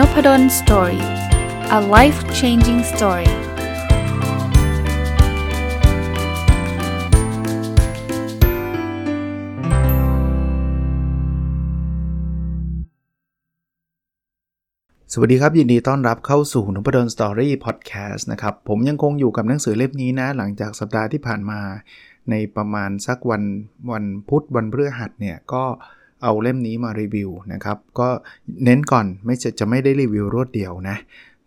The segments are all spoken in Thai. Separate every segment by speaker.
Speaker 1: Nopadol Story a life changing story สวัสดีครับ ยินดีต้อนรับเข้าสู่นพดล Story Podcast นะครับ ผมยังคงอยู่กับหนังสือเล่มนี้นะ หลังจากสัปดาห์ที่ผ่านมา ในประมาณสักวันวันพุธวันพฤหัสเนี่ย ก็ เอาเล่มนี้มารีวิวนะครับ ก็เน้นก่อนไม่จะจะไม่ได้รีวิวรวดเดียวนะ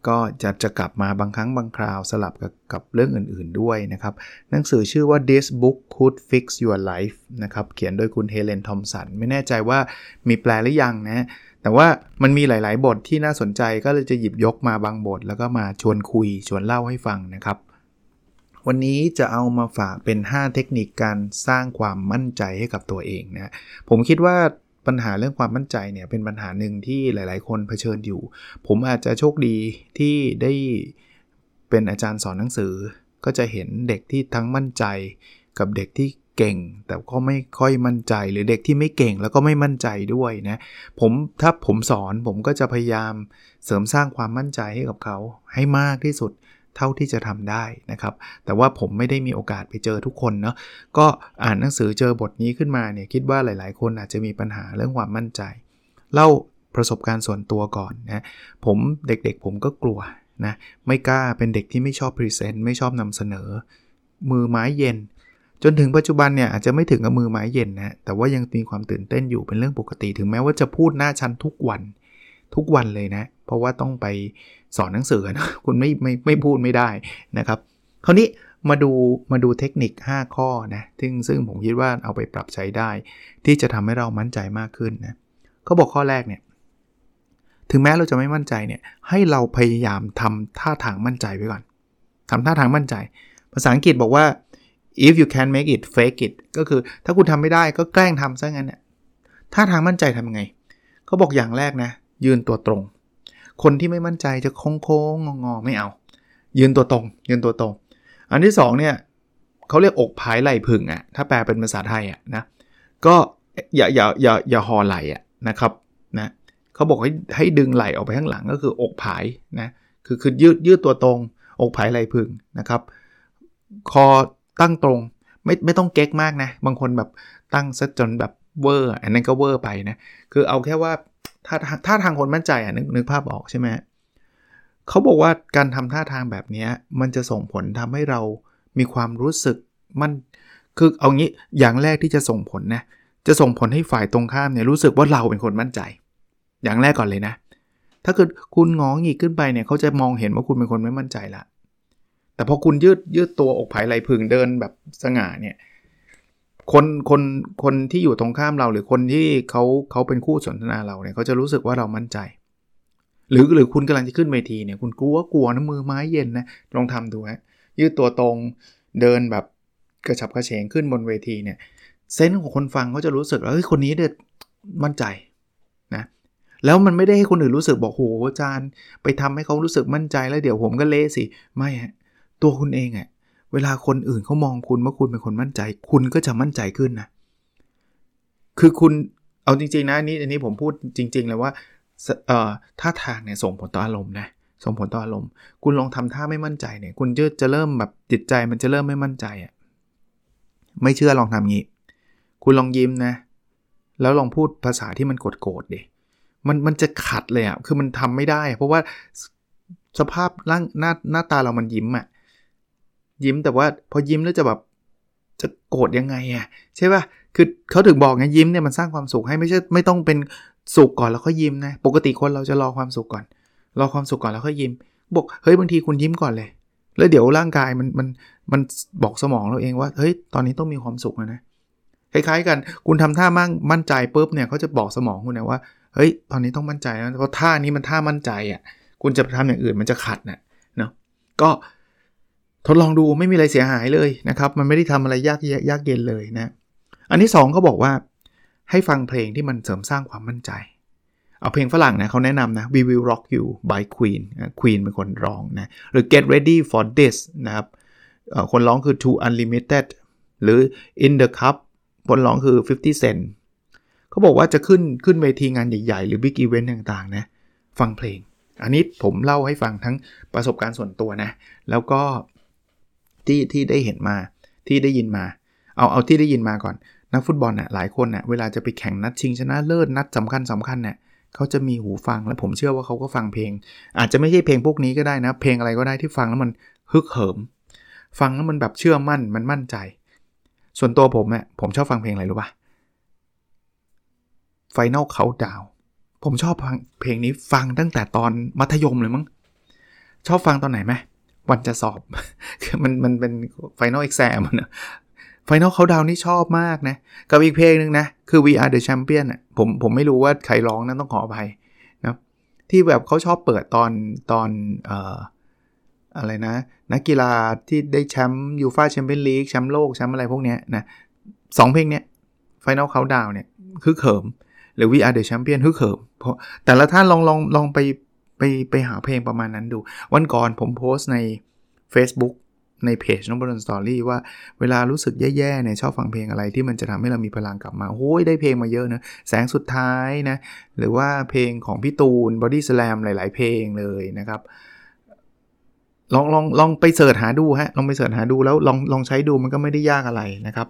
Speaker 1: ก็จะจะกลับมาบางครั้งบางคราวสลับกับกับเรื่องอื่นๆด้วยนะครับ หนังสือชื่อว่า This Book Could Fix Your Life นะครับ เขียนโดยคุณเฮเลนทอมสัน ไม่แน่ใจว่ามีแปลหรือยังนะ แต่ว่ามันมีหลายๆ บทที่น่าสนใจก็เลยจะหยิบยกมาบางบท แล้วก็มาชวนคุยชวนเล่าให้ฟังนะครับวันนี้จะเอามาฝากเป็น 5 เทคนิคการสร้างความมั่นใจให้กับตัวเองนะ ผมคิดว่า ปัญหาเรื่องความมั่นใจเนี่ยเป็นปัญหาหนึ่งที่หลาย ๆ คนเผชิญอยู่ ผมอาจจะโชคดีที่ได้เป็นอาจารย์สอนหนังสือ ก็จะเห็นเด็กที่ทั้งมั่นใจกับเด็กที่เก่ง แต่ก็ไม่ค่อยมั่นใจหรือเด็กที่ไม่เก่งแล้วก็ไม่มั่นใจด้วยนะผมถ้าผมสอนผมก็จะพยายามเสริมสร้างความมั่นใจให้กับเขาให้มากที่สุด เท่าที่จะทำได้นะครับ แต่ว่าผมไม่ได้มีโอกาสไปเจอทุกคนเนาะก็อ่านหนังสือเจอบทนี้ขึ้นมาเนี่ยคิดว่าหลาย ๆ คนอาจจะมีปัญหาเรื่องความมั่นใจเล่าประสบการณ์ส่วนตัวก่อนนะผมเด็กๆผมก็กลัวนะไม่กล้าเป็นเด็กที่ไม่ชอบพรีเซนต์ไม่ชอบนำเสนอ มือไม้เย็น จนถึงปัจจุบันเนี่ยอาจจะไม่ถึงกับมือไม้เย็นนะแต่ว่ายังมีความตื่นเต้นอยู่เป็นเรื่องปกติ ถึงแม้ว่าจะพูดหน้าชั้นทุกวันทุกวันเลยนะ เพราะว่าต้องไปสอนหนังสือนะคุณไม่ไม่ไม่พูดไม่ได้นะครับ คราวนี้มาดูมาดูเทคนิค 5 ข้อนะซึ่งซึ่งผมคิดว่าเอาไปปรับใช้ได้ ที่จะทำให้เรามั่นใจมากขึ้นนะเขาบอกข้อแรกเนี่ยถึงแม้เราจะไม่มั่นใจเนี่ยให้เราพยายามทำท่าทางมั่นใจไว้ก่อนทำท่าทางมั่นใจ ภาษาอังกฤษบอกว่า if you can make it fake it ก็คือถ้าคุณทำไม่ได้ก็แกล้งทำซะงั้นเนี่ยท่าทางมั่นใจทำยังไงเขาบอกอย่างแรกนะ ยืนตัวตรง คนที่ไม่มั่นใจจะโค้งโค้งงอไม่เอา ยืนตัวตรง ยืนตัวตรง อันที่2เนี่ยเขาเรียกอกผายไหลพึ่งอะ่ะถ้าแปลเป็นภาษาไทยอะ่ะนะก็อย่าอย่าอย่าอย่าหอไหลอะนะครับนะเขาบอกให้ให้ดึงไหล่ออกไปข้างหลังก็คืออกผายนะคือคือยืดยืดตัวตรง อกผายไหลพึ่งนะครับ คอตั้งตรงไม่ไม่ต้องเก๊กมากนะ บางคนแบบตั้งซะจนแบบเวอร์ อันนั้นก็เวอร์ไปนะ คือเอาแค่ว่า ถ้าถ้าทางคนมั่นใจอะนึกนึกภาพออกใช่ไหมเขาบอกว่าการทำท่าทางแบบนี้มันจะส่งผลทำให้เรามีความรู้สึกมันคือเอางี้อย่างแรกที่จะส่งผลนะจะส่งผลให้ฝ่ายตรงข้ามเนี่ยรู้สึกว่าเราเป็นคนมั่นใจ อย่างแรกก่อนเลยนะ ถ้าเกิดคุณงองอีกขึ้นไปเนี่ยเขาจะมองเห็นว่าคุณเป็นคนไม่มั่นใจละแต่พอคุณยืดยืดตัวอกผายไหลพึงเดินแบบสง่าเนี่ย คนคนคนที่อยู่ตรงข้ามเราหรือคนที่เขาเขาเป็นคู่สนทนาเราเนี่ยเขาจะรู้สึกว่าเรามั่นใจ หรือหรือคุณกำลังจะขึ้นเวทีเนี่ยคุณกลัวกลัวนะมือไม้เย็นนะลองทำดูฮะยืดตัวตรงเดินแบบกระฉับกระเฉงขึ้นบนเวทีเนี่ยเซนส์ของคนฟังเขาจะรู้สึกว่าเฮ้ยคนนี้เด็ดมั่นใจนะแล้วมันไม่ได้ให้คนอื่นรู้สึกบอกโหอาจารย์ ไปทำให้เขารู้สึกมั่นใจแล้วเดี๋ยวผมก็เละสิไม่ฮะตัวคุณเองอะ เวลาคนอื่นเขามองคุณว่าคุณเป็นคนมั่นใจ คุณก็จะมั่นใจขึ้นนะ คือคุณเอาจริงๆนะนี่อันนี้ผมพูดจริง ๆ เลยว่าเอ่อท่าทางเนี่ยส่งผลต่ออารมณ์นะส่งผลต่ออารมณ์ คุณลองทำท่าไม่มั่นใจเนี่ย คุณจะจะเริ่มแบบจิตใจมันจะเริ่มไม่มั่นใจอะ่ะไม่เชื่อลองทำงี้ คุณลองยิ้มนะ แล้วลองพูดภาษาที่มันโกรธๆดิมันมันจะขัดเลยอะ่ะคือมันทำไม่ได้ เพราะว่าสภาพร่างหน้าหน้าตาเรามันยิ้มอะ่ะ ยิ้มแต่ว่าพอยิ้มแล้วจะแบบจะโกรธยังไงอะ่ะใช่ป่ะคือเขาถึงบอกไงยิ้มเนี่ยมันสร้างความสุขให้ไม่ใช่ไม่ต้องเป็นสุขก่อนแล้วค่อยยิ้มนะปกติคนเราจะรอความสุขก่อน รอความสุขก่อนแล้วค่อยยิ้ม บอกเฮ้ยบางทีคุณยิ้มก่อนเลย แล้วเดี๋ยวร่างกายมันมันมันบอกสมองเราเองว่าเฮ้ยตอนนี้ต้องมีความสุขนะคล้ายๆกันคุณทำท่ามั่งมั่นใจปุ๊บเนี่ยเขาจะบอกสมองคุณนะว่าเฮ้ยตอนนี้ต้องมั่นใจนะเพราะท่านี้มันท่ามั่นใจอะคุณจะทำอย่างอื่นมันจะขัดนะเนาะก็ ทดลองดูไม่มีอะไรเสียหายเลยนะครับ มันไม่ได้ทำอะไรยากยากเย็นเลยนะ อันที่2เขาบอกว่าให้ฟังเพลงที่มันเสริมสร้างความมั่นใจ เอาเพลงฝรั่งนะเขาแนะนำนะ We Will Rock You by Queen Queen เป็นคนร้องนะหรือ Get Ready for This นะครับคนร้องคือ To Unlimited หรือ In the Cup คนร้องคือ 50 Cent เขาบอกว่าจะขึ้นขึ้นเวทีงานใหญ่ๆ หรือ Big Event ต่างๆนะฟังเพลง อันนี้ผมเล่าให้ฟังทั้งประสบการณ์ส่วนตัวนะ แล้วก็ ที่ที่ได้เห็นมาที่ได้ยินมา เอาเอาที่ได้ยินมาก่อน นักฟุตบอลน่ะหลายคนน่ะเวลาจะไปแข่งนัดชิงชนะเลิศนัดสำคัญสำคัญเนี่ยเขาจะมีหูฟังและผมเชื่อว่าเขาก็ฟังเพลง อาจจะไม่ใช่เพลงพวกนี้ก็ได้นะ เพลงอะไรก็ได้ที่ฟังแล้วมันฮึกเหิม ฟังแล้วมันแบบเชื่อมั่นมันมั่นใจ ส่วนตัวผมเนี่ยผมชอบฟังเพลงอะไรรู้ปะ Final Countdown ผมชอบฟังเพลงนี้ฟังตั้งแต่ตอนมัธยมเลยมั้งชอบฟังตอนไหนไหม วันจะสอบมันมันเป็น Final Exam นะ Final Countdown นี่ชอบมากนะ กับอีกเพลงหนึ่งนะ คือ We Are the Champion อะผมผมไม่รู้ว่าใครร้องนั้นต้องขออภัยนะที่แบบเขาชอบเปิดตอนตอนเอ่ออะไรนะนักกีฬาที่ได้แชมป์ยูฟาแชมเปี้ยนลีกแชมป์โลกแชมป์อะไรพวกเนี้ยนะสองเพลงเนี้ย Final Countdown เนี่ยคือฮึกเหิมหรือ We Are the Champion ฮึกเหิมเพราะแต่ละท่านลองลองลองไป ไปไปหาเพลงประมาณนั้นดู วันก่อนผมโพสต์ใน Facebook ในเพจนพดล Story ว่าเวลารู้สึกแย่ๆเนี่ยชอบฟังเพลงอะไรที่มันจะทำให้เรามีพลังกลับมาโอ้ยได้เพลงมาเยอะนะแสงสุดท้ายนะหรือว่าเพลงของพี่ตูน Body Slam หลาย ๆ เพลงเลยนะครับลองลองลองไปเสิร์ชหาดูฮะลองไปเสิร์ชหาดูแล้วลองลองใช้ดูมันก็ไม่ได้ยากอะไรนะครับ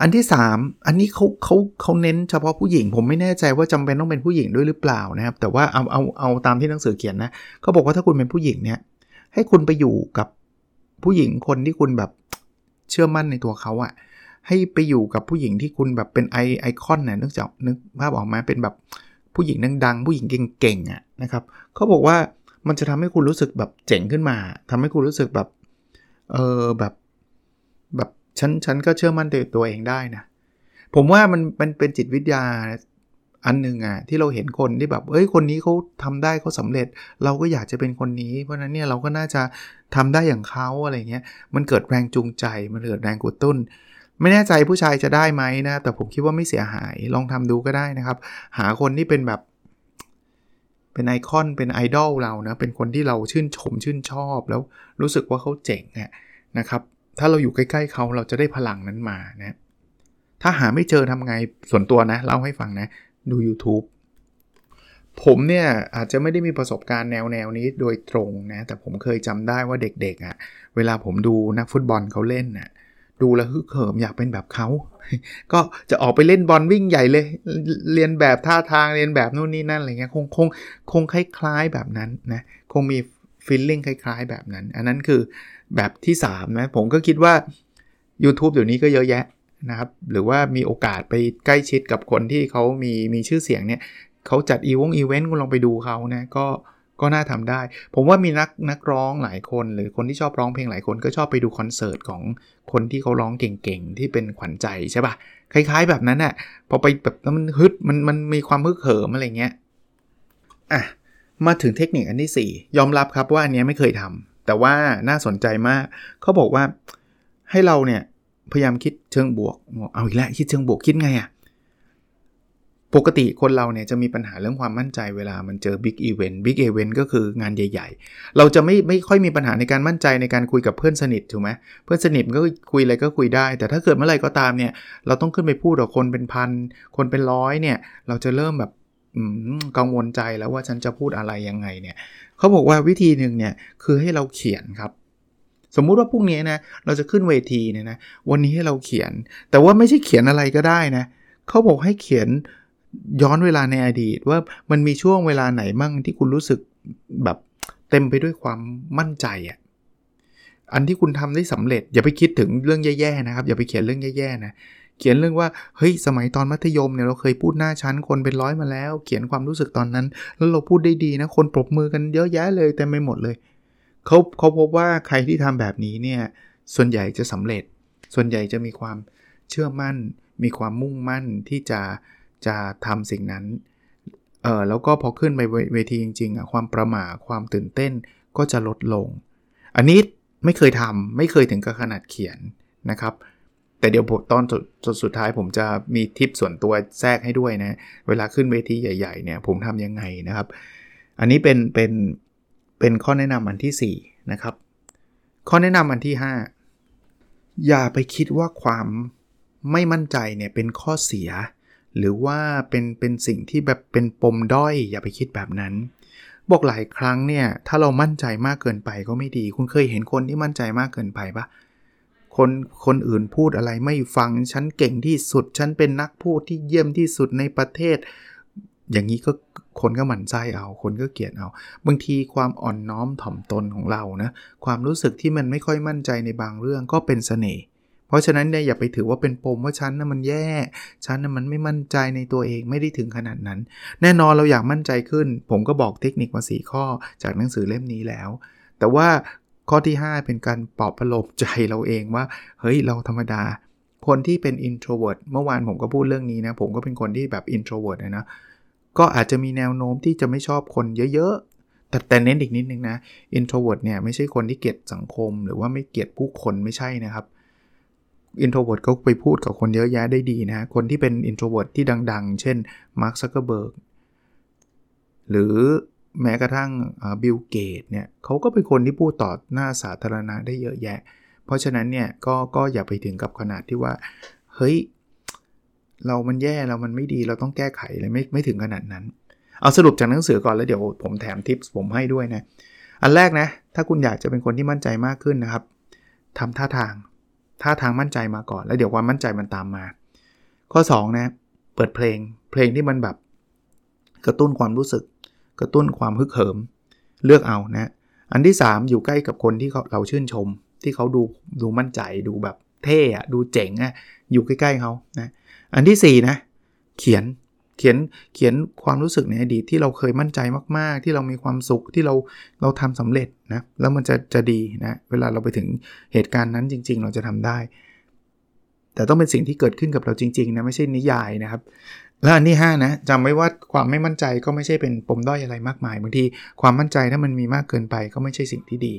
Speaker 1: อันที่ 3 อันนี้เขาเขาเขาเน้นเฉพาะผู้หญิง ผมไม่แน่ใจว่าจำเป็นต้องเป็นผู้หญิงด้วยหรือเปล่านะครับ แต่ว่าเอาเอาเอาตามที่หนังสือเขียนนะเขาบอกว่าถ้าคุณเป็นผู้หญิงเนี่ย ให้คุณไปอยู่กับผู้หญิงคนที่คุณแบบเชื่อมั่นในตัวเขาอะให้ไปอยู่กับผู้หญิงที่คุณแบบเป็นไอไอคอนเนี่ยนึกจากนึกภาพออกมาเป็นแบบผู้หญิงดังๆ ผู้หญิงเก่งๆอะนะครับเขาบอกว่ามันจะทำให้คุณรู้สึกแบบเจ๋งขึ้นมาทำให้คุณรู้สึกแบบเออแบบแบบ ฉันฉันก็เชื่อมั่นในตัวเองได้นะ ผมว่ามันมันเป็นจิตวิทยาอันหนึ่งอะที่เราเห็นคนที่แบบเอ้ยคนนี้เขาทำได้เขาสำเร็จ เราก็อยากจะเป็นคนนี้ เพราะนั้นเนี่ยเราก็น่าจะทำได้อย่างเขาอะไรเงี้ยมันเกิดแรงจูงใจมันเกิดแรงกดตุ้น ไม่แน่ใจผู้ชายจะได้ไหมนะ แต่ผมคิดว่าไม่เสียหายลองทำดูก็ได้นะครับ หาคนที่เป็นแบบ เป็นไอคอนเป็นไอดอลเรานะเป็นคนที่เราชื่นชมชื่นชอบแล้วรู้สึกว่าเขาเจ๋งอะนะครับ ถ้าเราอยู่ใกล้ๆเขาเราจะได้พลังนั้นมานะถ้าหาไม่เจอทำไงส่วนตัวนะเล่าให้ฟังนะ ดู YouTube ผมเนี่ยอาจจะไม่ได้มีประสบการณ์แนวแนวนี้โดยตรงนะ แต่ผมเคยจำได้ว่าเด็กๆอะ่ะ เวลาผมดูนักฟุตบอลเขาเล่นน่ะดูแล้วฮึกเหิมอยากเป็นแบบเขา ก็จะออกไปเล่นบอลวิ่งใหญ่เลย เรียนแบบท่าทางเรียนแบบนู่นนี่นั่นอะไรเงี้ยคงคงคงคล้ายๆแบบนั้นนะ คงมี ฟีลลิ่งคล้ายๆ แบบนั้น อันนั้นคือแบบที่3นะผมก็คิดว่า YouTube เดี๋ยวนี้ก็เยอะแยะนะครับ หรือว่ามีโอกาสไปใกล้ชิดกับคนที่เขามีมีชื่อเสียงเนี่ยเขาจัดอีวงอีเวนต์คุณลองไปดูเขานะก็ก็น่าทำได้ ผมว่ามีนักนักร้องหลายคน หรือคนที่ชอบร้องเพลงหลายคนก็ชอบไปดูคอนเสิร์ตของคนที่เขาร้องเก่งๆ ที่เป็นขวัญใจใช่ปะคล้ายๆแบบนั้นน่ะพอไปแบบมันฮึดมันมันมีความฮึกเหิมอะไรเงี้ยอะ มาถึงเทคนิคอันที่ 4 ยอมรับครับว่าอันนี้ไม่เคยทำแต่ว่าน่าสนใจมากเขาบอกว่าให้เราเนี่ยพยายามคิดเชิงบวก เอาอีกแล้วคิดเชิงบวกคิดไงอะ่ะปกติคนเราเนี่ยจะมีปัญหาเรื่องความมั่นใจเวลามันเจอ big event big event ก็คืองานใหญ่ ๆ เราจะไม่ไม่ค่อยมีปัญหาในการมั่นใจในการคุยกับเพื่อนสนิทถูกไหมเพื่อนสนิทก็คุยอะไรก็คุยได้ แต่ถ้าเกิดเมื่อไหร่ก็ตามเนี่ยเราต้องขึ้นไปพูดกับคนเป็นพันคนเป็นร้อยเนี่ยเราจะเริ่มแบบ กังวลใจแล้วว่าฉันจะพูดอะไรยังไงเนี่ยเขาบอกว่าวิธีหนึ่งเนี่ยคือให้เราเขียนครับ สมมุติว่าพรุ่งนี้นะเราจะขึ้นเวทีเนี่ยนะวันนี้ให้เราเขียน แต่ว่าไม่ใช่เขียนอะไรก็ได้นะเขาบอกให้เขียนย้อนเวลาในอดีตว่ามันมีช่วงเวลาไหนมั่งที่คุณรู้สึกแบบเต็มไปด้วยความมั่นใจอะอันที่คุณทำได้สำเร็จอย่าไปคิดถึงเรื่องแย่ๆนะครับ อย่าไปเขียนเรื่องแย่ๆนะ เขียนเรื่องว่าเฮ้ยสมัยตอนมัธยมเนี่ยเราเคยพูดหน้าชั้นคนเป็นร้อยมาแล้ว เขียนความรู้สึกตอนนั้น แล้วเราพูดได้ดีนะคนปรบมือกันเยอะแยะเลยแต่ไม่หมดเลยเขาเขาพบว่าใครที่ทำแบบนี้เนี่ยส่วนใหญ่จะสำเร็จ ส่วนใหญ่จะมีความเชื่อมั่น มีความมุ่งมั่นที่จะจะทำสิ่งนั้นเออแล้วก็พอขึ้นไปเวทีจริงๆอะความประหม่าความตื่นเต้นก็จะลดลง อันนี้ไม่เคยทำไม่เคยถึงกับขนาดเขียนนะครับ แต่เดี๋ยวตอนสุดสุดท้ายผมจะมีทิปส่วนตัวแทรกให้ด้วยนะ เวลาขึ้นเวทีใหญ่ๆเนี่ยผมทำยังไงนะครับ อันนี้เป็นเป็นเป็นข้อแนะนำอันที่ 4 นะครับ ข้อแนะนำอันที่ 5 อย่าไปคิดว่าความไม่มั่นใจเนี่ยเป็นข้อเสีย หรือว่าเป็นเป็นสิ่งที่แบบเป็นปมด้อย อย่าไปคิดแบบนั้นบอกหลายครั้งเนี่ยถ้าเรามั่นใจมากเกินไปก็ไม่ดี คุณเคยเห็นคนที่มั่นใจมากเกินไปปะ คนคนอื่นพูดอะไรไม่ฟัง ฉันเก่งที่สุด ฉันเป็นนักพูดที่เยี่ยมที่สุดในประเทศ อย่างนี้ก็คนก็หมั่นไส้เอา คนก็เกลียดเอา บางทีความอ่อนน้อมถ่อมตนของเรานะ ความรู้สึกที่มันไม่ค่อยมั่นใจในบางเรื่องก็เป็นสเสน่ห์เพราะฉะนั้นเนี่ยอย่าไปถือว่าเป็นปมว่าฉันนะ่ะมันแย่ ฉันนะ่ะมันไม่มั่นใจในตัวเองไม่ได้ถึงขนาดนั้น แน่นอนเราอยากมั่นใจขึ้น ผมก็บอกเทคนิคมา4ข้อจากหนังสือเล่มนี้แล้ว แต่ว่า ข้อที่ 5 เป็นการปลอบประโลมใจเราเองว่า เฮ้ยเราธรรมดา คนที่เป็น introvert เมื่อวานผมก็พูดเรื่องนี้นะ ผมก็เป็นคนที่แบบ introvert นะ ก็อาจจะมีแนวโน้มที่จะไม่ชอบคนเยอะๆ แต่แต่เน้นอีกนิดนึงนะ introvert เนี่ยไม่ใช่คนที่เกลียดสังคม หรือว่าไม่เกลียดผู้คนไม่ใช่นะครับ introvert ก็ไปพูดกับคนเยอะแยะได้ดีนะ คนที่เป็น introvert ที่ดัง ๆ เช่น Mark Zuckerberg หรือ แม้กระทั่งบิลเกตเนี่ยเขาก็เป็นคนที่พูดต่อหน้าสาธารณะได้เยอะแยะ เพราะฉะนั้นเนี่ยก็ก็อย่าไปถึงกับขนาดที่ว่า เฮ้ย เรามันแย่เรามันไม่ดีเราต้องแก้ไขเลยไม่ไม่ถึงขนาดนั้น เอาสรุปจากหนังสือก่อนแล้วเดี๋ยวผมแถมทิปส์ผมให้ด้วยนะอันแรกนะ ถ้าคุณอยากจะเป็นคนที่มั่นใจมากขึ้นนะครับทำท่าทางท่าทางมั่นใจมาก่อน แล้วเดี๋ยวความมั่นใจมันตามมา ข้อ 2 นะ เปิดเพลงเพลงที่มันแบบกระตุ้นความรู้สึก กระตุ้นความฮึกเหิม เลือกเอานะ อันที่ 3 อยู่ใกล้กับคนที่เราชื่นชม ที่เขาดูดูมั่นใจดูแบบเท่อะดูเจ๋งอะอยู่ใกล้ๆเขานะอันที่4นะเขียนเขียนเขียนความรู้สึกในอดีตที่เราเคยมั่นใจมากๆ ที่เรามีความสุขที่เราเราทำสำเร็จนะแล้วมันจะจะดีนะเวลาเราไปถึงเหตุการณ์นั้นจริง ๆ เราจะทำได้ แต่ต้องเป็นสิ่งที่เกิดขึ้นกับเราจริงๆนะไม่ใช่นิยายนะครับ แล้วอันที่5นะจำไว้ว่าความไม่มั่นใจก็ไม่ใช่เป็นปมด้อยอะไรมากมายบางทีความมั่นใจถ้ามันมีมากเกินไปก็ไม่ใช่สิ่งที่ดี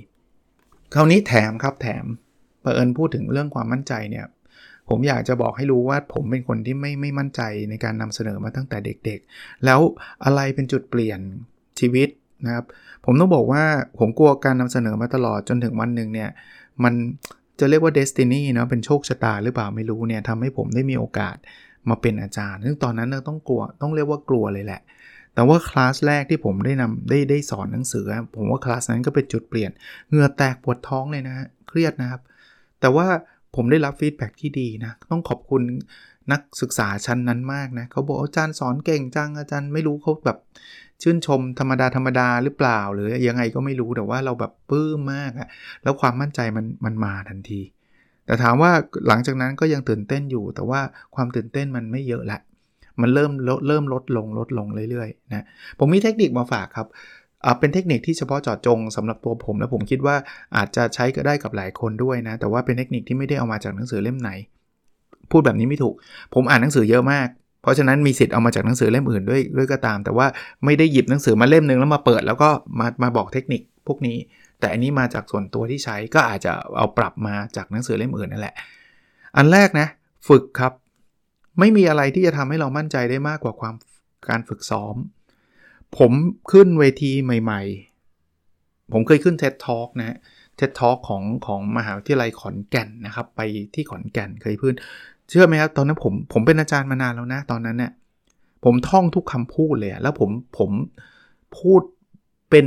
Speaker 1: คราวนี้แถมครับแถมเผอิญพูดถึงเรื่องความมั่นใจเนี่ยผมอยากจะบอกให้รู้ว่าผมเป็นคนที่ไม่ไม่มั่นใจในการนำเสนอมาตั้งแต่เด็กๆ แล้วอะไรเป็นจุดเปลี่ยนชีวิตนะครับ ผมต้องบอกว่าผมกลัวการนำเสนอมาตลอดจนถึงวันหนึ่งเนี่ยมัน จะเรียกว่าเดสตินีเนาะเป็นโชคชะตาหรือเปล่าไม่รู้เนี่ยทำให้ผมได้มีโอกาสมาเป็นอาจารย์ ซึ่งตอนนั้นต้องกลัวต้องเรียกว่ากลัวเลยแหละ แต่ว่าคลาสแรกที่ผมได้นำได้ได้สอนหนังสือ ผมว่าคลาสนั้นก็เป็นจุดเปลี่ยนเหงื่อแตกปวดท้องเลยนะเครียดนะครับ แต่ว่าผมได้รับฟีดแบ็ที่ดีนะต้องขอบคุณนักศึกษาชั้นนั้นมากนะเขาบอกอาจารย์สอนเก่งจังอาจารย์ไม่รู้เขาแบบ ชื่นชมธรรมดาธรรมดาหรือเปล่า หรือยังไงก็ไม่รู้แต่ว่าเราแบบปลื้มมากอะแล้วความมั่นใจมันมันมาทันที แต่ถามว่าหลังจากนั้นก็ยังตื่นเต้นอยู่ แต่ว่าความตื่นเต้นมันไม่เยอะละมันเริ่มลดเริ่มลดลงลดลงเรื่อยๆนะผมมีเทคนิคมาฝากครับเป็นเทคนิคที่เฉพาะเจาะจงสำหรับตัวผม และผมคิดว่าอาจจะใช้ก็ได้กับหลายคนด้วยนะ แต่ว่าเป็นเทคนิคที่ไม่ได้เอามาจากหนังสือเล่มไหน พูดแบบนี้ไม่ถูก ผมอ่านหนังสือเยอะมาก เพราะฉะนั้นมีสิทธิ์เอามาจากหนังสือเล่มอื่นด้วยด้วยก็ตาม แต่ว่าไม่ได้หยิบหนังสือมาเล่มนึงแล้วมาเปิดแล้วก็มามาบอกเทคนิคพวกนี้ แต่อันนี้มาจากส่วนตัวที่ใช้ก็อาจจะเอาปรับมาจากหนังสือเล่มอื่นนั่นแหละ อันแรกนะฝึกครับ ไม่มีอะไรที่จะทำให้เรามั่นใจได้มากกว่าความการฝึกซ้อม ผมขึ้นเวทีใหม่ ๆ ผมเคยขึ้น TED Talk นะ TED Talk ของของมหาวิทยาลัยขอนแก่นนะครับ ไปที่ขอนแก่นเคยพื้น เชื่อไหมครับ ตอนนั้นผมผมเป็นอาจารย์มานานแล้วนะ ตอนนั้นเนี่ยผมท่องทุกคำพูดเลยแล้วผมผมพูดเป็น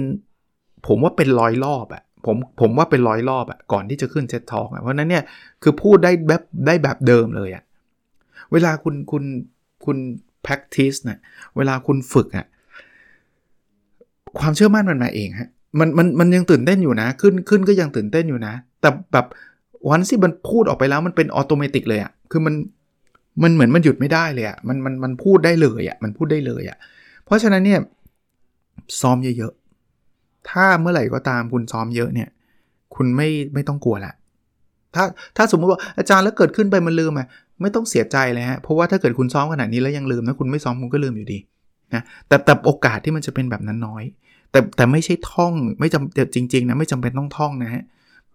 Speaker 1: ผมว่าเป็นร้อยรอบอะผมผมว่าเป็นร้อยรอบอะก่อนที่จะขึ้นเซ็ตทอกเพราะนั้นเนี่ยคือพูดได้แบบได้แบบเดิมเลยอะเวลาคุณคุณคุณ practice เนะี่ยเวลาคุณฝึกอะความเชื่อมั่นมันมาเองฮะมันมันมันยังตื่นเต้นอยู่นะ ขึ้นขึ้นก็ยังตื่นเต้นอยู่นะ แต่แบบ วันที่มันพูดออกไปแล้วมันเป็นออโตเมติกเลยอะคือมันมันเหมือนมันหยุดไม่ได้เลยอะมันมันมันพูดได้เลยอะมันพูดได้เลยอะเพราะฉะนั้นเนี่ยซ้อมเยอะๆ ถ้าเมื่อไหร่ก็ตามคุณซ้อมเยอะเนี่ย คุณไม่ไม่ต้องกลัวละ ถ้าถ้าสมมติว่าอาจารย์แล้วเกิดขึ้นไปมันลืมอะไม่ต้องเสียใจเลยฮะ เพราะว่าถ้าเกิดคุณซ้อมขนาดนี้แล้วยังลืมนะคุณไม่ซ้อมคุณก็ลืมอยู่ดีนะ แต่แต่โอกาสที่มันจะเป็นแบบนั้นน้อย แต่แต่ไม่ใช่ท่องไม่จำจริงๆนะไม่จำเป็นต้องท่องนะฮะ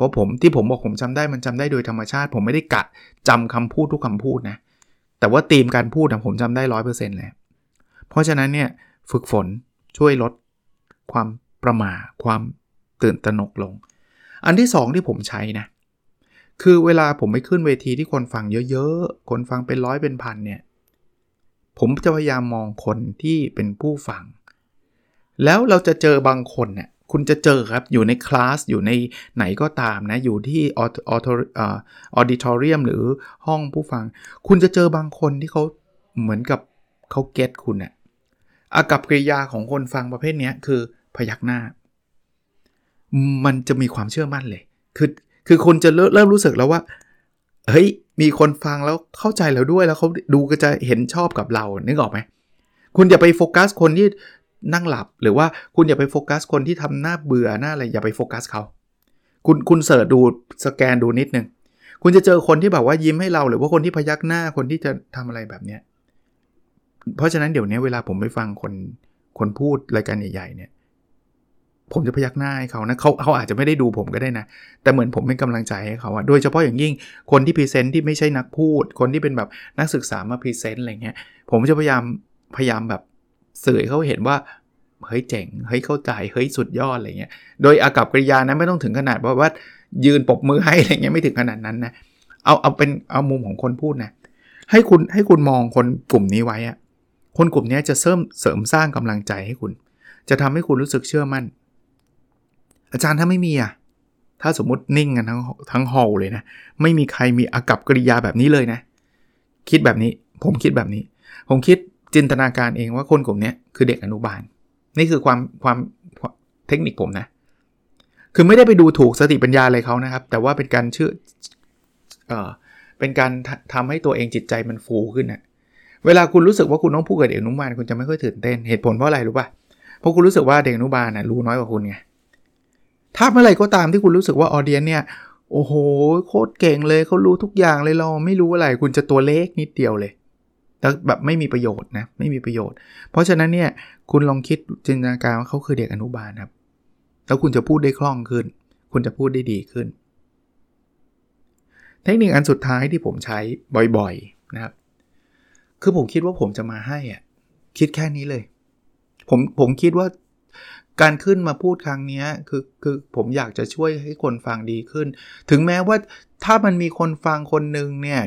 Speaker 1: เพราะผมที่ผมบอกผมจำได้มันจำได้โดยธรรมชาติ ผมไม่ได้กะจำคำพูดทุกคำพูดนะ แต่ว่าธีมการพูดผมจำได้ร้อยเปอร์เซ็นต์เลย เพราะฉะนั้นเนี่ยฝึกฝนช่วยลดความประมาความตื่นตระหนกลง อันที่ 2 ที่ผมใช้นะ คือเวลาผมไปขึ้นเวทีที่คนฟังเยอะๆ คนฟังเป็นร้อยเป็นพันเนี่ย ผมจะพยายามมองคนที่เป็นผู้ฟัง แล้วเราจะเจอบางคนเนี่ย คุณจะเจอครับ อยู่ในคลาส อยู่ในไหนก็ตามนะ อยู่ที่ออออดิทอเรียมหรือห้องผู้ฟัง คุณจะเจอบางคนที่เขาเหมือนกับเขาเก็ตคุณเนี่ยอากับกริยาของคนฟังประเภทนี้คือพยักหน้า มันจะมีความเชื่อมั่นเลย คือคือคนจะเริ่มรู้สึกแล้วว่าเฮ้ยมีคนฟังแล้วเข้าใจแล้วด้วยแล้วเขาดูก็จะเห็นชอบกับเรานึกออกไหมคุณอย่าไปโฟกัสคนที่ นั่งหลับ หรือว่าคุณอย่าไปโฟกัสคนที่ทำหน้าเบื่อหน้าอะไรอย่าไปโฟกัสเขา คุณคุณเสิร์ชดูสแกนดูนิดนึงคุณจะเจอคนที่แบบว่ายิ้มให้เราหรือว่าคนที่พยักหน้าคนที่จะทำอะไรแบบเนี้ยเพราะฉะนั้นเดี๋ยวนี้เวลาผมไปฟังคนคนพูดรายการใหญ่ๆเนี่ย ผมจะพยักหน้าให้เขานะเขาเขาอาจจะไม่ได้ดูผมก็ได้นะ แต่เหมือนผมเป็นกำลังใจให้เขาอะโดยเฉพาะอย่างยิ่งคนที่ present ที่ไม่ใช่นักพูด คนที่เป็นแบบนักศึกษามา present อะไรเงี้ยผมจะพยายามพยายามแบบ สื่อเขาเห็นว่าเฮ้ยเจ๋งเฮ้ยเข้าใจเฮ้ยสุดยอดอะไรเงี้ยโดยอากัปกริยานะไม่ต้องถึงขนาดว่าว่ายืนปรบมือให้อะไรเงี้ยไม่ถึงขนาดนั้นนะเอาเอาเป็นเอามุมของคนพูดนะให้คุณให้คุณมองคนกลุ่มนี้ไว้อะคนกลุ่มนี้จะเสริมเสริมสร้างกำลังใจให้คุณ จะทำให้คุณรู้สึกเชื่อมั่น อาจารย์ถ้าไม่มีอะถ้าสมมตินิ่งกันทั้งทั้งฮอลเลยนะ ไม่มีใครมีอากับกริยาแบบนี้เลยนะ คิดแบบนี้ ผมคิดแบบนี้ ผมคิด จินตนาการเองว่าคนกลุ่มนี้คือเด็กอนุบาล นี่คือความความเทคนิคผมนะ คือไม่ได้ไปดูถูกสติปัญญาอะไรเขานะครับ แต่ว่าเป็นการเชื่อเออเป็นการทำให้ตัวเองจิตใจมันฟูขึ้นนะเวลาคุณรู้สึกว่าคุณต้องพูดกับเด็กอนุบาลคุณจะไม่ค่อยตื่นเต้นเหตุผลเพราะอะไรรู้ป่ะเพราะคุณรู้สึกว่าเด็กอนุบาลนะ่ะรู้น้อยกว่าคุณไงถ้าเมื่อไหร่ก็ตามที่คุณรู้สึกว่าออเดียนเนี่ยโอ้โห โคตรเก่งเลยเขารู้ทุกอย่างเลยเราไม่รู้อะไร คุณจะตัวเล็กนิดเดียวเลย แล้วแบบไม่มีประโยชน์นะไม่มีประโยชน์ เพราะฉะนั้นเนี่ยคุณลองคิดจินตนาการว่าเขาคือเด็กอนุบาลครับ แล้วคุณจะพูดได้คล่องขึ้น คุณจะพูดได้ดีขึ้น เทคนิคอันสุดท้ายที่ผมใช้บ่อยๆนะครับ คือผมคิดว่าผมจะมาให้อะคิดแค่นี้เลย ผมผมคิดว่าการขึ้นมาพูดครั้งนี้คือคือผมอยากจะช่วยให้คนฟังดีขึ้น ถึงแม้ว่าถ้ามันมีคนฟังคนหนึ่งเนี่ย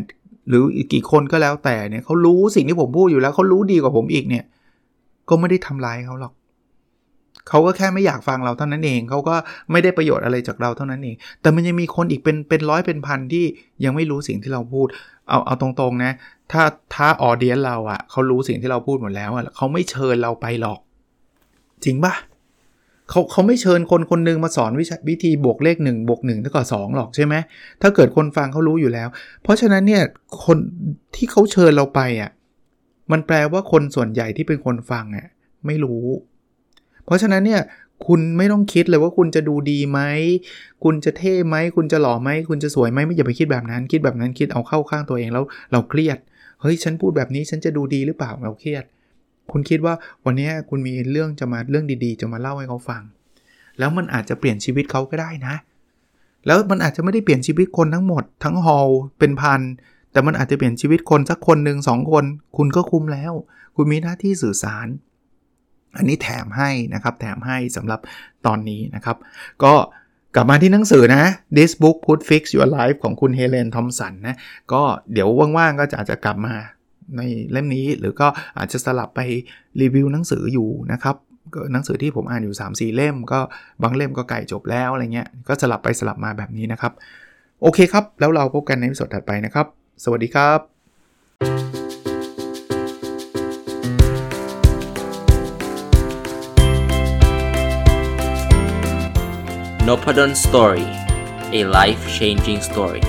Speaker 1: หรืออีกกี่คนก็แล้วแต่เนี่ยเขารู้สิ่งที่ผมพูดอยู่แล้วเขารู้ดีกว่าผมอีกเนี่ย ก็ไม่ได้ทำร้ายเขาหรอกเขาก็แค่ไม่อยากฟังเราเท่านั้นเอง เขาก็ไม่ได้ประโยชน์อะไรจากเราเท่านั้นเอง แต่มันยังมีคนอีกเป็นเป็นร้อยเป็นพันที่ยังไม่รู้สิ่งที่เราพูด เอาเอาตรงๆนะ ถ้าถ้าออเดียนเราอะ่ะเขารู้สิ่งที่เราพูดหมดแล้วอะ่ะเขาไม่เชิญเราไปหรอก จริงปะ เขาเขาไม่เชิญคนคนนึงมาสอนวิวธีบวกเลข1บวก1เท่ากับ2หรอกใช่ไหมถ้าเกิดคนฟังเขารู้อยู่แล้ว เพราะฉะนั้นเนี่ยคนที่เขาเชิญเราไปอะมันแปลว่าคนส่วนใหญ่ที่เป็นคนฟังอะไม่รู้ เพราะฉะนั้นเนี่ยคุณไม่ต้องคิดเลยว่าคุณจะดูดีไหม คุณจะเท่ไหม คุณจะหล่อไหม คุณจะสวยไหม ไม่อย่าไปคิดแบบนั้น คิดแบบนั้นคิดเอาเข้าข้างตัวเองแล้วเราเครียด เฮ้ย ฉันพูดแบบนี้ฉันจะดูดีหรือเปล่า เราเครียด คุณคิดว่าวันนี้คุณมีเรื่องจะมาเรื่องดีๆ จะมาเล่าให้เขาฟัง แล้วมันอาจจะเปลี่ยนชีวิตเขาก็ได้นะ แล้วมันอาจจะไม่ได้เปลี่ยนชีวิตคนทั้งหมด ทั้งฮอลเป็นพันแต่มันอาจจะเปลี่ยนชีวิตคนสักคนหนึ่งสองคน คุณก็คุ้มแล้ว คุณมีหน้าที่สื่อสาร อันนี้แถมให้นะครับ แถมให้สำหรับตอนนี้นะครับ ก็กลับมาที่หนังสือนะ This Book Could Fix Your Life ของคุณเฮเลนทอมสันนะ ก็เดี๋ยวว่างๆ ก็จะอาจจะกลับมา ในเล่มนี้ หรือก็อาจจะสลับไปรีวิวหนังสืออยู่นะครับก็หนังสือที่ผมอ่านอยู่ 3-4 เล่ม ก็บางเล่มก็ไก่จบแล้วอะไรเงี้ยก็สลับไปสลับมาแบบนี้นะครับ โอเคครับ แล้วเราพบกันในสดถัดไปนะครับ สวัสดีครับ
Speaker 2: n o p a d o n Story a life changing story